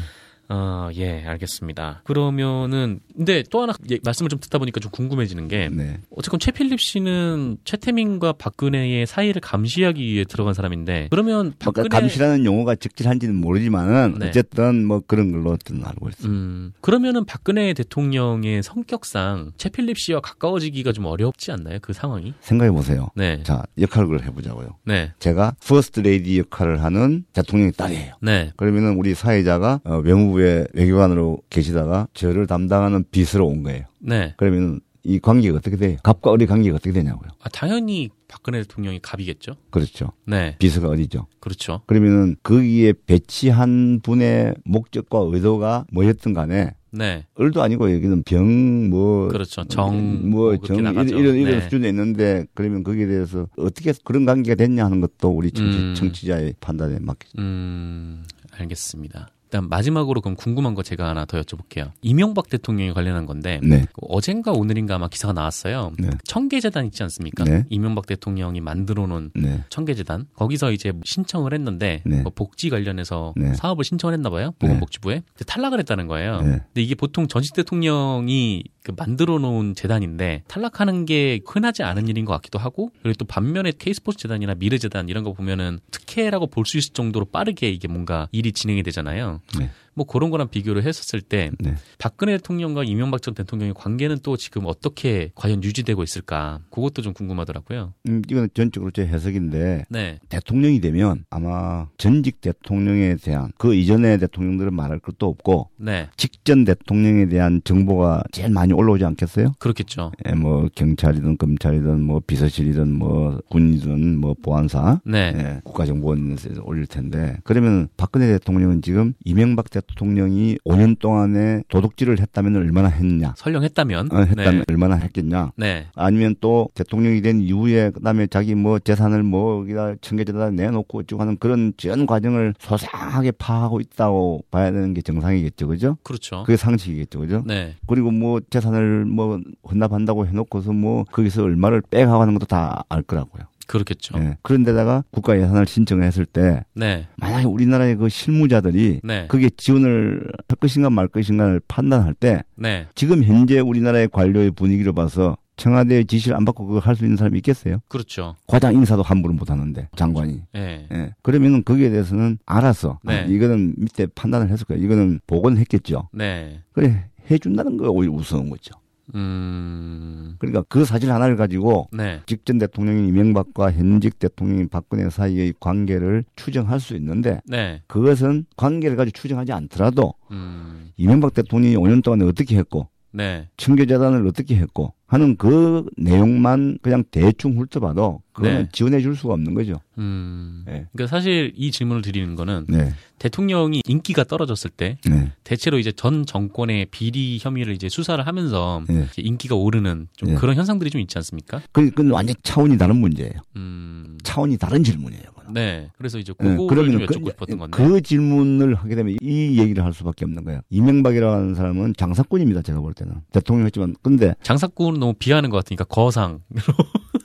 어, 예, 알겠습니다. 그러면은 근데 또 하나 예, 말씀을 좀 듣다 보니까 좀 궁금해지는 게 네. 어쨌건 최필립 씨는 최태민과 박근혜의 사이를 감시하기 위해 들어간 사람인데 그러면 아까 박근혜 감시라는 용어가 적절한지는 모르지만은 네. 어쨌든 뭐 그런 걸로 어떤 알고 있습니다. 음, 그러면은 박근혜 대통령의 성격상 최필립 씨와 가까워지기가 좀 어렵지 않나요? 그 상황이? 생각해 보세요. 네. 자 역할을 해 보자고요. 네. 제가 퍼스트 레이디 역할을 하는 대통령의 딸이에요. 네. 그러면은 우리 사회자가 어, 외무부 의 외교관으로 계시다가 저를 담당하는 비서로 온 거예요. 네. 그러면 이 관계가 어떻게 돼요? 갑과 을의 관계가 어떻게 되냐고요. 아, 당연히 박근혜 대통령이 갑이겠죠? 그렇죠. 네. 비서가 을이죠? 그렇죠. 그러면은 거기에 배치한 분의 목적과 의도가 뭐였든 간에 네. 을도 아니고 여기는 병, 뭐, 그렇죠. 정, 뭐, 뭐 정, 이런. 이런, 이런 네. 수준에 있는데, 그러면 거기에 대해서 어떻게 그런 관계가 됐냐 하는 것도 우리 청취, 음. 청취자의 판단에 맡기죠. 음, 알겠습니다. 일단 마지막으로 그럼 궁금한 거 제가 하나 더 여쭤볼게요. 이명박 대통령에 관련한 건데 네. 그 어젠가 오늘인가 아마 기사가 나왔어요. 네. 청계재단 있지 않습니까? 네. 이명박 대통령이 만들어 놓은 네. 청계재단 거기서 이제 신청을 했는데 네. 뭐 복지 관련해서 네. 사업을 신청을 했나 봐요 네. 보건복지부에 탈락을 했다는 거예요. 네. 근데 이게 보통 전직 대통령이 그 만들어 놓은 재단인데 탈락하는 게 흔하지 않은 일인 것 같기도 하고 그리고 또 반면에 K스포츠 재단이나 미래재단 이런 거 보면은 특혜라고 볼 수 있을 정도로 빠르게 이게 뭔가 일이 진행이 되잖아요. 네. 뭐 그런 거랑 비교를 했었을 때 네. 박근혜 대통령과 이명박 전 대통령의 관계는 또 지금 어떻게 과연 유지되고 있을까? 그것도 좀 궁금하더라고요. 음, 이건 전적으로 제 해석인데, 네. 대통령이 되면 아마 전직 대통령에 대한 그 이전의 대통령들은 말할 것도 없고, 네. 직전 대통령에 대한 정보가 제일 많이 올라오지 않겠어요? 그렇겠죠. 예, 뭐 경찰이든 검찰이든 뭐 비서실이든 뭐 군이든 뭐 보안사 네. 예, 국가정보원에서 올릴 텐데 그러면 박근혜 대통령은 지금 이명박 대통령 이 5년 동안에 도둑질을 했다면 얼마나 했냐 설령 했다면. 어, 했다면 네. 얼마나 했겠냐 네. 아니면 또 대통령이 된 이후에 그다음에 자기 뭐 재산을 뭐 여기다 청계에다 내놓고 어쩌고 하는 그런 전 과정을 소상하게 파악하고 있다고 봐야 되는 게 정상이겠죠 그죠 그렇죠. 그게 상식이겠죠 그죠 네. 그리고 뭐 재산을 뭐 헌납한다고 해놓고서 뭐 거기서 얼마를 빼가고 하는 것도 다 알 거라고요. 그렇겠죠. 예. 그런데다가 국가 예산을 신청했을 때 네. 만약에 우리나라의 그 실무자들이 네. 그게 지원을 할 것인가 말 것인가를 판단할 때 네. 지금 현재 우리나라의 관료의 분위기로 봐서 청와대의 지시를 안 받고 그걸 할 수 있는 사람이 있겠어요? 그렇죠. 과장 인사도 함부로 못 하는데 장관이. 네. 예. 그러면은 거기에 대해서는 알아서 네. 아, 이거는 밑에 판단을 했을 거예요. 이거는 복원 했겠죠. 네. 그래 해준다는 거 오히려 우스운 거죠. 음. 그러니까 그 사실 하나를 가지고 네. 직전 대통령인 이명박과 현직 대통령인 박근혜 사이의 관계를 추정할 수 있는데 네. 그것은 관계를 가지고 추정하지 않더라도 음. 이명박 대통령이 5년 동안에 어떻게 했고 네. 청계재단을 어떻게 했고 하는 그 내용만 그냥 대충 훑어봐도 그거는 네. 지원해 줄 수가 없는 거죠. 음. 네. 그러니까 사실 이 질문을 드리는 거는 네. 대통령이 인기가 떨어졌을 때 네. 대체로 이제 전 정권의 비리 혐의를 이제 수사를 하면서 네. 이제 인기가 오르는 좀 네. 그런 현상들이 좀 있지 않습니까? 그, 그건 완전 차원이 다른 문제예요. 음. 차원이 다른 질문이에요. 네. 그래서 이제 네, 그거를 좀 그, 여쭙고 싶었던 건데. 그 질문을 하게 되면 이 얘기를 할 수밖에 없는 거예요. 이명박이라고 하는 사람은 장사꾼입니다. 제가 볼 때는 대통령 했지만 근데 장사꾼은 너무 비하는 것 같으니까 거상.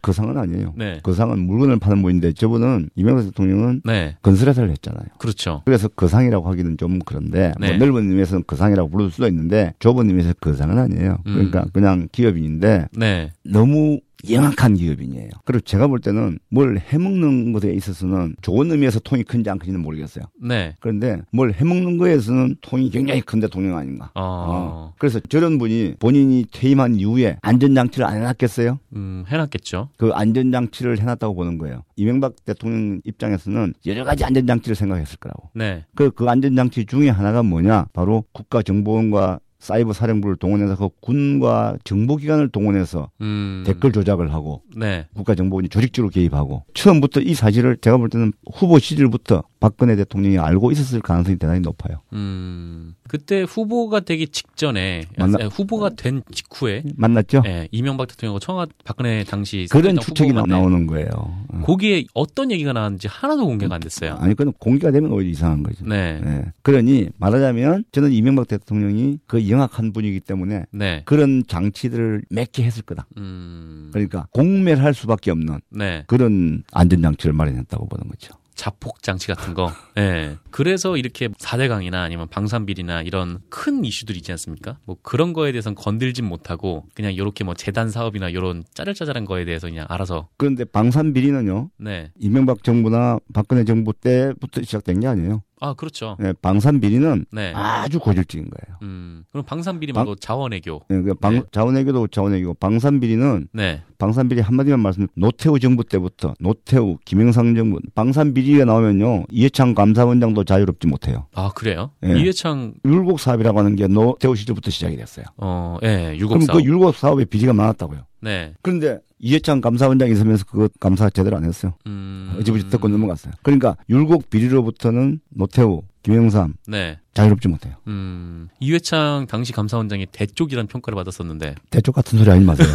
그 상은 아니에요. 네. 그 상은 물건을 파는 분인데 저분은 이명박 대통령은 네. 건설회사를 했잖아요. 그렇죠. 그래서 그 상이라고 하기는 좀 그런데 네. 뭐 넓은 의미에서는 그 상이라고 부를 수도 있는데 좁은 의미에서 그 상은 아니에요. 음. 그러니까 그냥 기업인인데 네. 너무 영악한 기업인이에요. 그리고 제가 볼 때는 뭘 해먹는 것에 있어서는 좋은 의미에서 통이 큰지 안 큰지는 모르겠어요. 네. 그런데 뭘 해먹는 거에서는 통이 굉장히 큰 대통령 아닌가. 어. 어. 그래서 저런 분이 본인이 퇴임한 이후에 안전장치를 안 해놨겠어요? 음, 해놨겠죠. 그 안전장치를 해놨다고 보는 거예요. 이명박 대통령 입장에서는 여러 가지 안전장치를 생각했을 거라고. 네. 그, 그 안전장치 중에 하나가 뭐냐? 바로 국가정보원과 사이버 사령부를 동원해서 그 군과 정보기관을 동원해서 음. 댓글 조작을 하고 네. 국가정보원이 조직적으로 개입하고 처음부터 이 사실을 제가 볼 때는 후보 시절부터 박근혜 대통령이 알고 있었을 가능성이 대단히 높아요. 음, 그때 후보가 되기 직전에 만나- 아, 후보가 된 직후에 만났죠? 예, 이명박 대통령과 청와 박근혜 당시 그런 추측이 나- 나오는 거예요. 어. 거기에 어떤 얘기가 나왔는지 하나도 공개가 안 됐어요. 아니, 그건 공개가 되면 오히려 이상한 거죠. 네, 예. 그러니 말하자면 저는 이명박 대통령이 그 영악한 분이기 때문에 네, 그런 장치들을 몇개 했을 거다. 음, 그러니까 공멸할 수밖에 없는 네, 그런 안전장치를 마련했다고 보는 거죠. 자폭 장치 같은 거. 예. 그래서 이렇게 4대강이나 아니면 방산비리나 이런 큰 이슈들이 있지 않습니까? 뭐 그런 거에 대해서는 건들진 못하고 그냥 이렇게 뭐 재단 사업이나 이런 짜잘짜잘한 거에 대해서 그냥 알아서 그런데 방산 비리는요. 네. 이명박 정부나 박근혜 정부 때부터 시작된 게 아니에요. 아, 그렇죠. 예, 방산 비리는 네. 아주 고질적인 거예요. 음. 그럼 방산비리 말고 자원외교. 예, 그 방, 네. 자원외교도 자원외교고 방산 비리는 네. 방산 비리 한마디만 말씀 노태우 정부 때부터 노태우 김영삼 정부 방산 비리가 나오면요 이해창 감사원장도 자유롭지 못해요. 아, 그래요? 예. 이해창 율곡 사업이라고 하는 게 노태우 시절부터 시작이 됐어요. 어, 예, 그럼 유곡사업. 그 율곡 사업에 비리가 많았다고요. 네. 그런데 이해창 감사원장이 있으면서 그거 감사 제대로 안 했어요. 음. 어지부지 듣고 넘어갔어요. 그러니까 율곡 비리로부터는 노태우, 김영삼 네. 자유롭지 못해요. 음. 이회창 당시 감사원장이 대쪽이라는 평가를 받았었는데 대쪽 같은 소리 하지 마세요.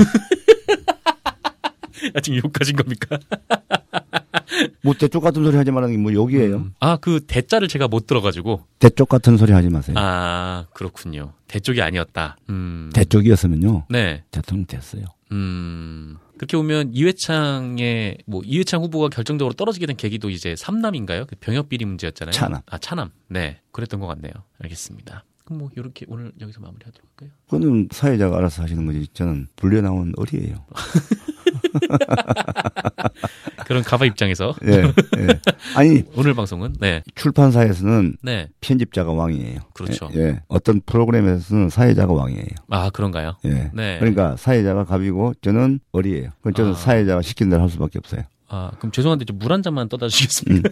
아, 지금 욕하신 겁니까? 뭐 대쪽 같은 소리 하지 말라는 게 뭐 욕이에요. 음. 아, 그 대자를 제가 못 들어가지고. 대쪽 같은 소리 하지 마세요. 아, 그렇군요. 대쪽이 아니었다. 음. 대쪽이었으면요 네. 대통령 됐어요. 음. 그렇게 보면 이회창의 뭐 이회창 후보가 결정적으로 떨어지게 된 계기도 이제 삼남인가요? 그 병역 비리 문제였잖아요. 차남. 아, 차남. 네. 그랬던 것 같네요. 알겠습니다. 그럼 뭐 이렇게 오늘 여기서 마무리하도록 할까요? 그거는 사회자가 알아서 하시는 거지. 저는 불려 나온 어리예요. 그런 가바 입장에서 예, 예. 아니 오늘 방송은 네. 출판사에서는 네. 편집자가 왕이에요. 그렇죠. 예, 예. 어떤 프로그램에서는 사회자가 왕이에요. 아, 그런가요? 예. 네. 그러니까 사회자가 갑이고 저는 어리예요. 그럼 저는 아. 사회자가 시킨 대로 할 수밖에 없어요. 아, 그럼 죄송한데 물 한 잔만 떠다 주시겠습니까?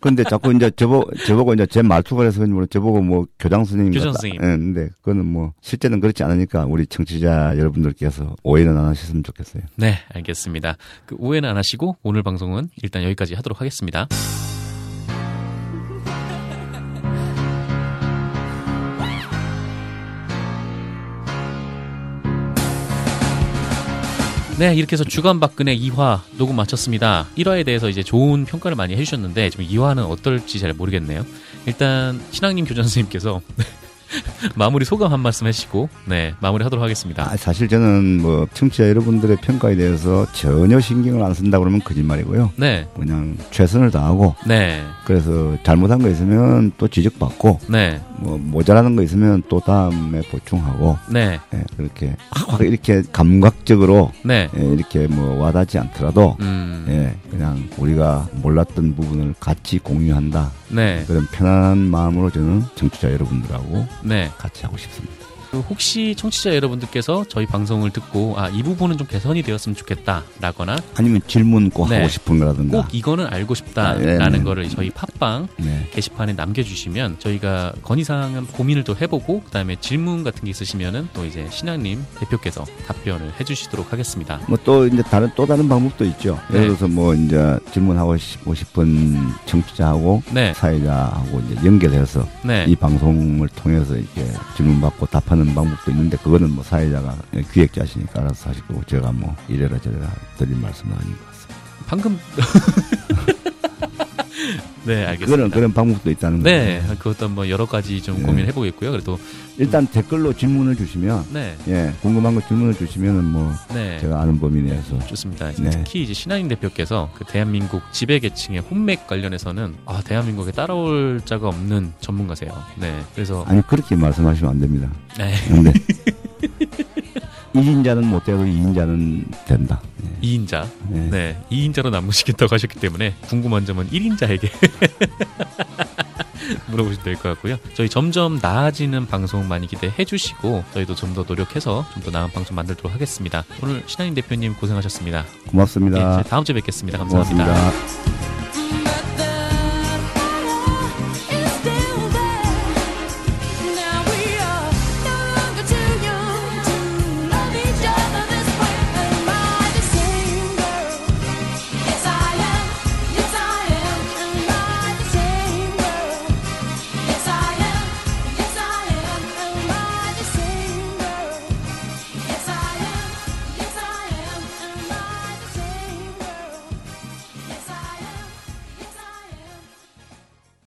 근데 자꾸 이제 저보, 저보고 이제 제 말투가 그래서 그런지 저보고 뭐 교장 선생님. 교장 같다. 선생님. 예, 근데 그거는 뭐 실제는 그렇지 않으니까 우리 청취자 여러분들께서 오해는 안 하셨으면 좋겠어요. 네, 알겠습니다. 그 오해는 안 하시고 오늘 방송은 일단 여기까지 하도록 하겠습니다. 네, 이렇게 해서 주간 박근혜 2화 녹음 마쳤습니다. 1화에 대해서 이제 좋은 평가를 많이 해주셨는데, 지금 2화는 어떨지 잘 모르겠네요. 일단, 신앙님 교장 선생님께서 마무리 소감 한 말씀 해주시고, 네, 마무리 하도록 하겠습니다. 아, 사실 저는 뭐 청취자 여러분들의 평가에 대해서 전혀 신경을 안 쓴다 그러면 거짓말이고요. 네, 그냥 최선을 다하고 네, 그래서 잘못한 거 있으면 또 지적받고 네, 뭐 모자라는 거 있으면 또 다음에 보충하고 네, 예, 그렇게 확 이렇게 감각적으로 네, 예, 이렇게 뭐 와닿지 않더라도 음, 예, 그냥 우리가 몰랐던 부분을 같이 공유한다 네, 그런 편안한 마음으로 저는 청취자 여러분들하고 네. 같이 하고 싶습니다. 그 혹시 청취자 여러분들께서 저희 방송을 듣고 아 이 부분은 좀 개선이 되었으면 좋겠다라거나 아니면 질문 꼭 네. 하고 싶은 거라든가 꼭 이거는 알고 싶다라는 아, 네, 네. 거를 저희 팟빵 네. 게시판에 남겨주시면 저희가 건의사항은 고민을 또 해보고 그다음에 질문 같은 게 있으시면은 또 이제 신앙님 대표께서 답변을 해주시도록 하겠습니다. 뭐 또 이제 다른 또 다른 방법도 있죠. 네. 예를 들어서 뭐 이제 질문하고 싶고 싶은 청취자하고 네, 사회자하고 이제 연결해서 네, 이 방송을 통해서 이렇게 질문받고 답하는 방법도 있는데 그거는 뭐 사회자가 기획자시니까 알아서 하시고 제가 뭐 이래라 저래라 드릴 말씀은 아닌 것 같습니다. 방금 네 알겠습니다. 그런 그런 방법도 있다는 거예요. 네, 그것도 한번 여러 가지 좀 네. 고민해 보겠고요. 그래도 일단 댓글로 질문을 주시면 네, 예 궁금한 거 질문을 주시면은 뭐 네. 제가 아는 범위 내에서 좋습니다. 네. 특히 이제 신하인 대표께서 그 대한민국 지배 계층의 혼맥 관련해서는 아 대한민국에 따라올 자가 없는 전문가세요. 네, 그래서 아니 그렇게 말씀하시면 안 됩니다. 네, 근데 1인자는 못 되고 2인자는 된다. 예. 2인자, 예. 네, 2인자로 남으시겠다고 하셨기 때문에 궁금한 점은 1인자에게 물어보시면 될 것 같고요. 저희 점점 나아지는 방송 많이 기대해 주시고 저희도 좀 더 노력해서 좀 더 나은 방송 만들도록 하겠습니다. 오늘 신하인 대표님 고생하셨습니다. 고맙습니다. 예, 다음 주에 뵙겠습니다. 감사합니다. 고맙습니다.